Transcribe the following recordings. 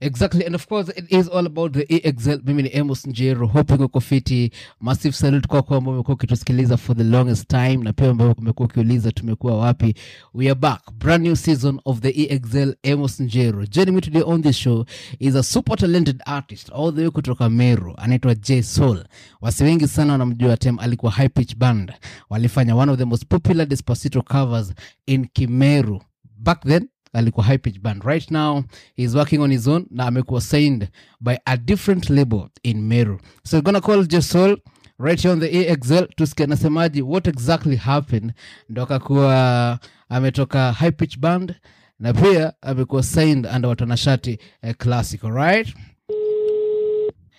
Exactly, and of course it is all about the EXL. Mimi ni Amos Njero, hoping uko fiti. Massive salute kwako ambao umekuwa ukitusikiliza for the longest time, na pia ambao umekuwa ukiuliza tumekuwa wapi. We are back, brand new season of the EXL. Amos Njero joining me today on this show is a super talented artist all the way kutoka Meru, anaitwa J Soul. Wasi wengi sana wanamjua tem, alikuwa High Pitch Band, walifanya one of the most popular Despacito covers in Kimeru back then alikuwa high pitch band. Right now he's working on his own na amekuwa signed by a different label in meru. So we're gonna call jesol right here on the axl tusikia anasemaji what exactly happened. Ndo akakuwa ametoka high pitch band na pia amekuwa signed under watanashati eh, classic alright?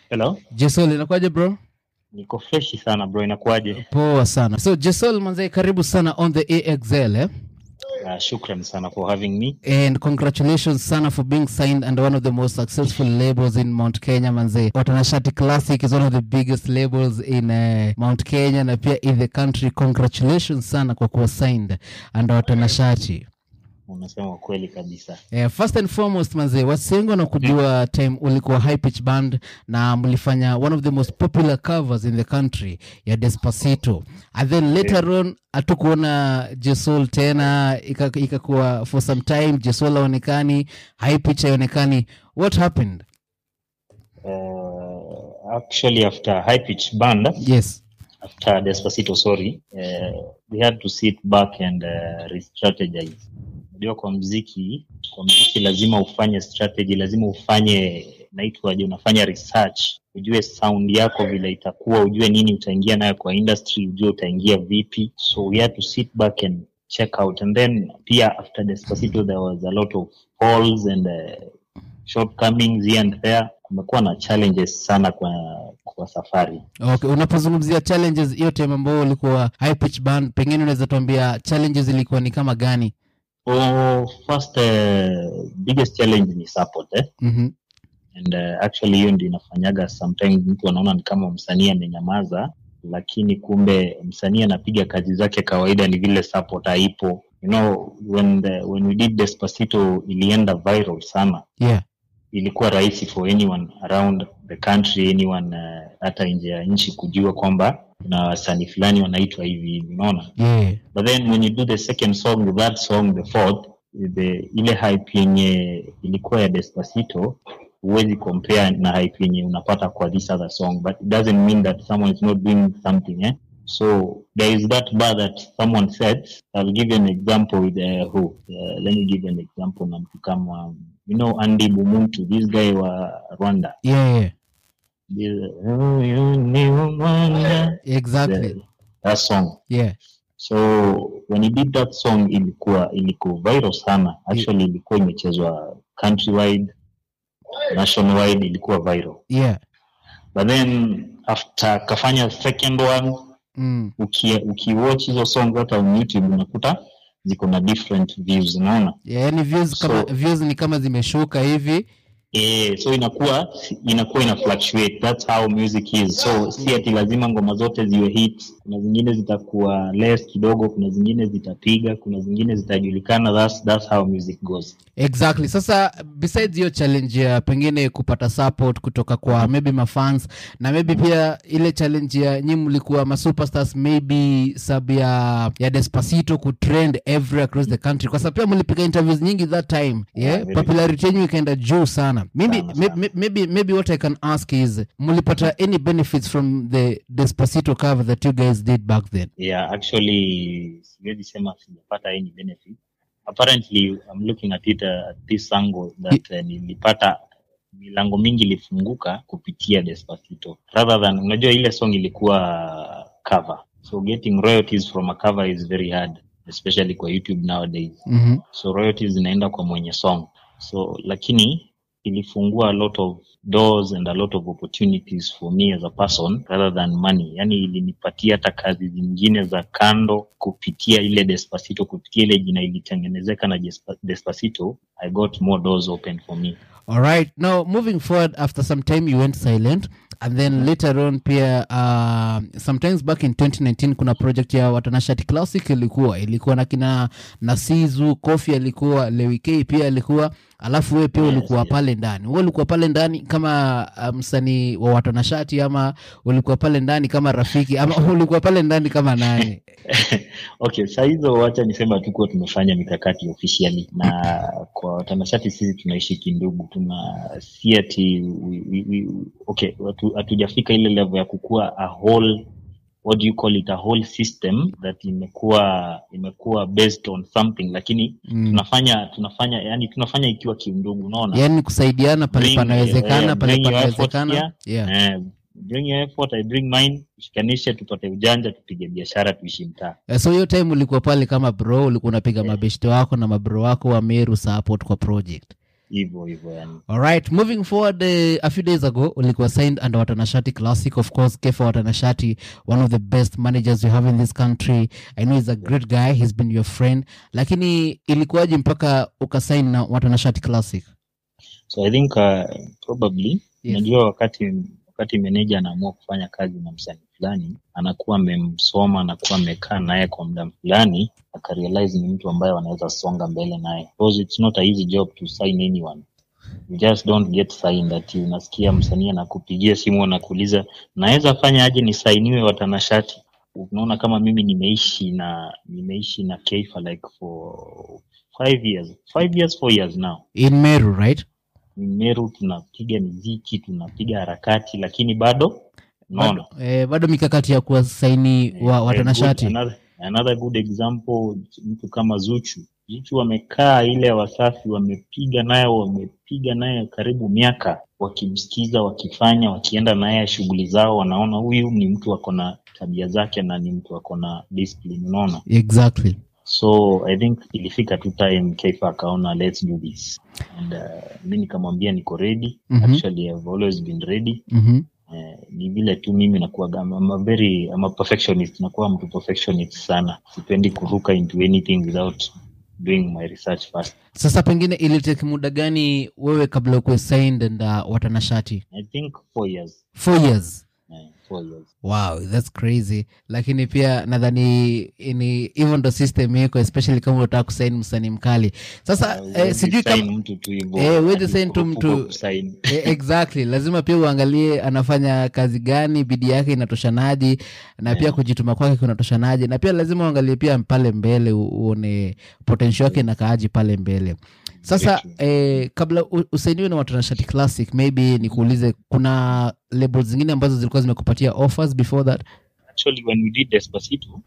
Hello, jesol inakuwaje bro? Niko freshi sana bro, inakuwaje? poa sana. So jesol manzai karibu sana on the axl eh? Uh, shukran sana for having me. and congratulations sana for being signed under one of the most successful labels in mount kenya manze. Watanashati classic is one of the biggest labels in uh, mount kenya na pia in the country. Congratulations sana kwa kuwa signed under watanashati Unasema kweli kabisa. Uh, first and foremost manze wasiwengi wanakujua time ulikuwa high pitch band na mlifanya one of the most popular covers in the country ya despacito. And then later on hatukuona jesol tena ika- ikakuwa for some time jesol aonekani high pitch haionekani. What happened? Uh, actually after high pitch band, yes. after Despacito, sorry, uh, we had to sit back and uh, re-strategize. Unajua kwa mziki, kwa mziki lazima ufanye strategy, lazima ufanye naitwaje, unafanya research, ujue sound yako vile itakuwa, ujue nini utaingia nayo kwa industry, ujue utaingia vipi. So we had to sit back and check out and then pia after Despacito there was a lot of falls and uh, shortcomings here and there. Kumekuwa na challenges sana kwa kwa safari. okay unapozungumzia challenges hiyo time ulikuwa high pitch band pengine unaweza tuambia challenges ilikuwa ni kama gani Oh, first uh, biggest challenge ni support eh? mm-hmm. and uh, actually hiyo ndio inafanyaga sometimes mtu anaona ni kama msanii amenyamaza lakini kumbe msanii anapiga kazi zake kawaida ni vile support haipo you know when the, when we did Despacito ilienda viral sana yeah ilikuwa rahisi for anyone around the country anyone uh, hata nje ya nchi kujua kwamba kuna wasanii fulani wanaitwa hivi unaona? Yeah. But then when you do the second song that song the fourth the ile hype yenye ilikuwa ya despacito huwezi compare na hype yenye unapata kwa this other song. But it doesn't mean that someone is not doing something eh? so there is that bar that someone said i'll give you an example with uh, who? Uh, let me give you an example na mtu kama um, you know andy bumuntu this guy wa rwanda. Yeah yeah You exactly. The- that song. Yeah. So when he did that song ilikuwa ilikuwa viral sana. Actually ilikuwa imechezwa countrywide nationwide ilikuwa viral. Yeah. But then after kafanya second one mm. uki, hizo songs hata on youtube unakuta ziko na different views unaona? Yeah, yani views kama So- views ni kama zimeshuka hivi Eh, so inakuwa inakuwa ina fluctuate. That's how music is. So si ati lazima ngoma zote ziwe hit. Kuna zingine zitakuwa less kidogo kuna zingine zitapiga kuna zingine zitajulikana. That's, that's how music goes. Exactly. Sasa besides hiyo challenge ya pengine kupata support kutoka kwa maybe mafans na maybe pia ile challenge ya nyi mlikuwa masuperstars maybe sub ya ya despacito kutrend every across the country. Kwa sababu pia mlipiga interviews nyingi that time. Yeah, Yeah, popularity yenyu ikaenda juu sana maybe, Sana, sana. may- maybe, maybe what i can ask is mulipata any benefits from the despacito cover that you guys did back then? Yeah actually siwezi sema sijapata any benefit. Apparently I'm looking at it uh, at this angle that uh, nilipata milango mingi ilifunguka kupitia Despacito. Rather than unajua ile song ilikuwa cover. So getting royalties from a cover is very hard especially kwa YouTube nowadays. Mm-hmm. so royalties zinaenda kwa mwenye song. So lakini ilifungua a lot of doors and a lot of opportunities for me as a person rather than money. Yani ilinipatia hata kazi zingine za kando kupitia ile despacito kupitia ile jina ilitengenezeka na Despa- despacito i got more doors open for me. All right. Now, moving forward, after some time you went silent, and then later on pia uh, sometimes back in 2019 kuna project ya Watanashati Classic ilikuwa ilikuwa na kina Nasizu, Kofi alikuwa, Lewi pia alikuwa, alafu wewe pia ulikuwa yes. pale ndani. Wewe ulikuwa pale ndani kama msanii msanii wa watanashati ama ulikuwa pale ndani kama rafiki ama ulikuwa pale ndani kama nani? Okay saa hizo wacha nisema tukuwa tumefanya mikakati officially na kwa watanashati sisi tunaishi kindugu. Tuna si ati okay hatujafika ile level ya kukua a whole what do you call it a whole system that imekuwa imekuwa based on something lakini mm. tunafanya tunafanya yani tunafanya ikiwa kiundugu unaona yani kusaidiana pale panawezekana eh, pale panawezekana yeah. eh, bring your effort i bring mine tushikanishe tupate ujanja tupige biashara tuishi mtaa Eh, so hiyo time ulikuwa pale kama bro ulikuwa unapiga Yeah. mabeshto wako na mabro wako wa meru support kwa project hivyo hivyo yani. Alright moving forward uh, a few days ago ulikuwa signed under watanashati classic of course kefa watanashati one of the best managers you have in this country. I know he's a great guy he's been your friend. Lakini ilikuwaje mpaka ukasign na watanashati classic? So i think uh, probably Yes. Najua wakati wakati meneja anaamua kufanya kazi na msanii fulani anakuwa amemsoma anakuwa amekaa naye kwa muda fulani akarealize ni mtu ambaye wanaweza songa mbele naye. Because it's not a easy job to sign anyone. You just don't get signed ati unasikia msanii anakupigia simu anakuuliza naweza fanya aje nisainiwe watanashati? Unaona kama mimi nimeishi na nimeishi na Keifa like for five years five years four years now. In meru right? Meru tunapiga miziki tunapiga harakati lakini bado bado, eh, bado mikakati ya kuwasaini wa Eh, watanashati. another, another good example mtu kama Zuchu. Zuchu wamekaa ile Wasafi wamepiga naye wamepiga naye karibu miaka wakimsikiza wakifanya wakienda naye shughuli zao wanaona huyu ni mtu ako na tabia zake na ni mtu ako na discipline unaona? Exactly. So i think ilifika tu time Keifa akaona let's do this. And uh, mi nikamwambia niko ready. Mhm. actually I've always been ready. Mm-hmm. Eh, ni vile tu mimi nakuwa I'm a very I'm a perfectionist nakuwa mtu perfectionist sana. Sipendi kuruka into anything without doing my research first. Sasa pengine ilitake muda gani wewe kabla ukuwe signed and uh, watanashati? I think four years. Four years wow that's crazy. Lakini pia nadhani ni hivyo ndo system iko especially kama unataka kusain msanii mkali. Sasa Uh, eh, sijui tu Eh, mtu- eh, exactly. Lazima pia uangalie anafanya kazi gani bidii yake inatoshanaji na pia Yeah. kujituma kwake kunatoshanaji na pia lazima uangalie pia pale mbele uone potential yake inakaaji pale mbele sasa eh, kabla u- usainiwe na watanashati classic maybe nikuulize kuna label zingine ambazo zilikuwa zimekupatia offers before that? Actually when we did Despacito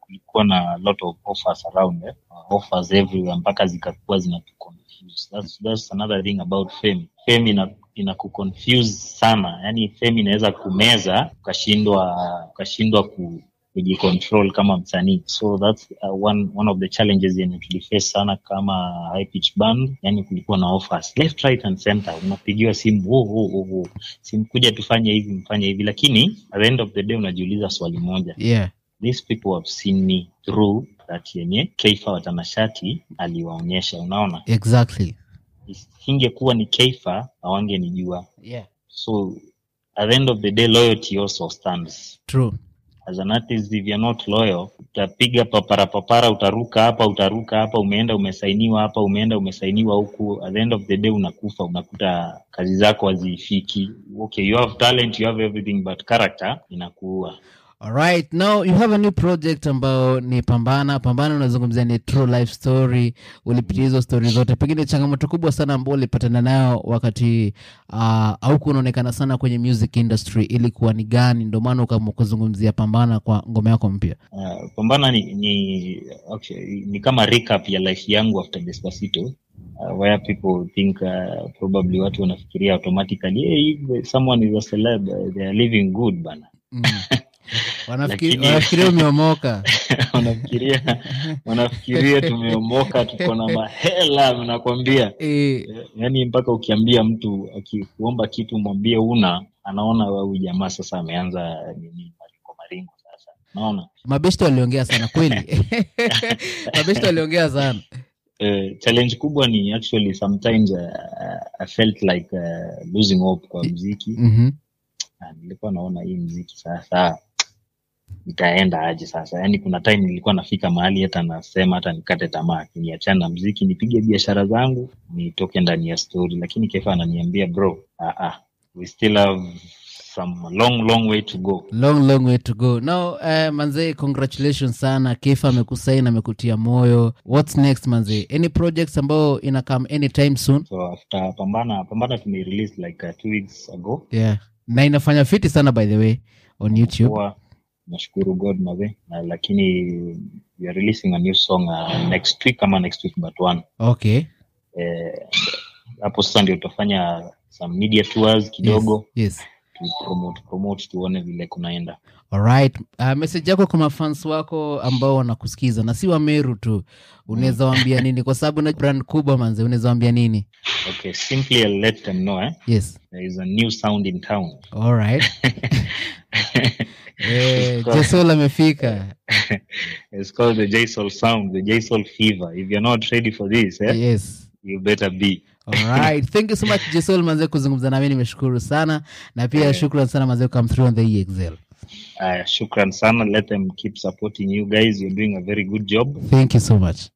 kulikuwa na lot of offers around eh? offers everywhere mpaka zikakuwa zinatuconfuse that's, that's another thing about fame fame ina inakuconfuse sana. Yani fame inaweza kumeza ukashindwa ukashindwa ku kujicontrol kama msanii. So that's uh, one, one of the challenges yenye tuliface sana kama high pitch band yani kulikuwa na offers. Left right and center. Unapigiwa simu oh, oh, oh, oh. simkuja tufanye hivi mfanye hivi. Lakini at the end of the day unajiuliza swali moja. Yeah. These people have seen me through that yenye Keifa watanashati aliwaonyesha unaona? Exactly. Isingekuwa ni Keifa hawangenijua. Yeah. So at the end of the day loyalty also stands. True as an artist if you're not loyal. Utapiga papara papara utaruka hapa utaruka hapa umeenda umesainiwa hapa umeenda umesainiwa huku. At the end of the day unakufa unakuta kazi zako hazifiki okay you have talent you have everything but character inakuua Alright, now you have a new project ambayo ni Pambana. Pambana unazungumzia ni true life story, ulipitia hizo stori zote. Pengine changamoto kubwa sana ambao ulipatana nayo wakati uh, auku kunaonekana sana kwenye music industry ilikuwa ni gani? Ndio maana ukaamua kuzungumzia Pambana kwa ngoma yako mpya. Uh, pambana ni, ni okay, ni kama recap ya life yangu after Despacito uh, where people think uh, probably watu wanafikiria automatically hey, if someone is a celeb they are living good bana Mm. Wanafikiria umeomoka. wanafikiria wanafikiria tumeomoka tuko na mahela nakwambia e. yaani mpaka ukiambia mtu akikuomba kitu mwambie una anaona huyu jamaa sasa ameanza nini maringo maringo sasa naona mabeshto waliongea sana kweli. mabeshto waliongea sana. uh, challenge kubwa ni actually sometimes uh, I felt like uh, losing hope kwa mziki Mhm. Nilikuwa naona hii mziki sasa itaenda aje sasa? Yaani kuna time nilikuwa nafika mahali hata nasema hata nikate tamaa. Niachane na mziki nipige biashara zangu nitoke ndani ya story. Lakini kefa ananiambia bro ah, ah, we still have some long long way to go. Long long way to go. Now uh, manzee congratulations sana. Kefa amekusaini, amekutia moyo. What's next manzee any projects ambao ina come anytime soon? So after pambana pambana tumerelease like uh, two weeks ago. Yeah. Na inafanya fiti sana by the way on youtube. Poa, nashukuru god maze na lakini we are releasing a new song uh, next week ama next week but one. Okay. Eh, hapo sasa ndio tutafanya some media tours kidogo. Yes, yes. tu promote promote tuone vile kunaenda. Alright. Uh, message yako kwa mafans wako ambao wanakusikiza na si wameru tu. Unaweza waambia nini? Kwa sababu na brand kubwa manze unaweza waambia nini? Okay simply I'll let them know eh? yes. There is a new sound in town. Alright. Eh, jesol amefika. It's called the JSOL sound the JSOL fever. If you're not ready for this eh? yes. you better be. Alright thank you so much jesol manze kuzungumza nami nimeshukuru sana. Na pia Yeah. shukran sana manze come through on the excel uh, shukran sana. Let them keep supporting you guys. You're doing a very good job. Thank you so much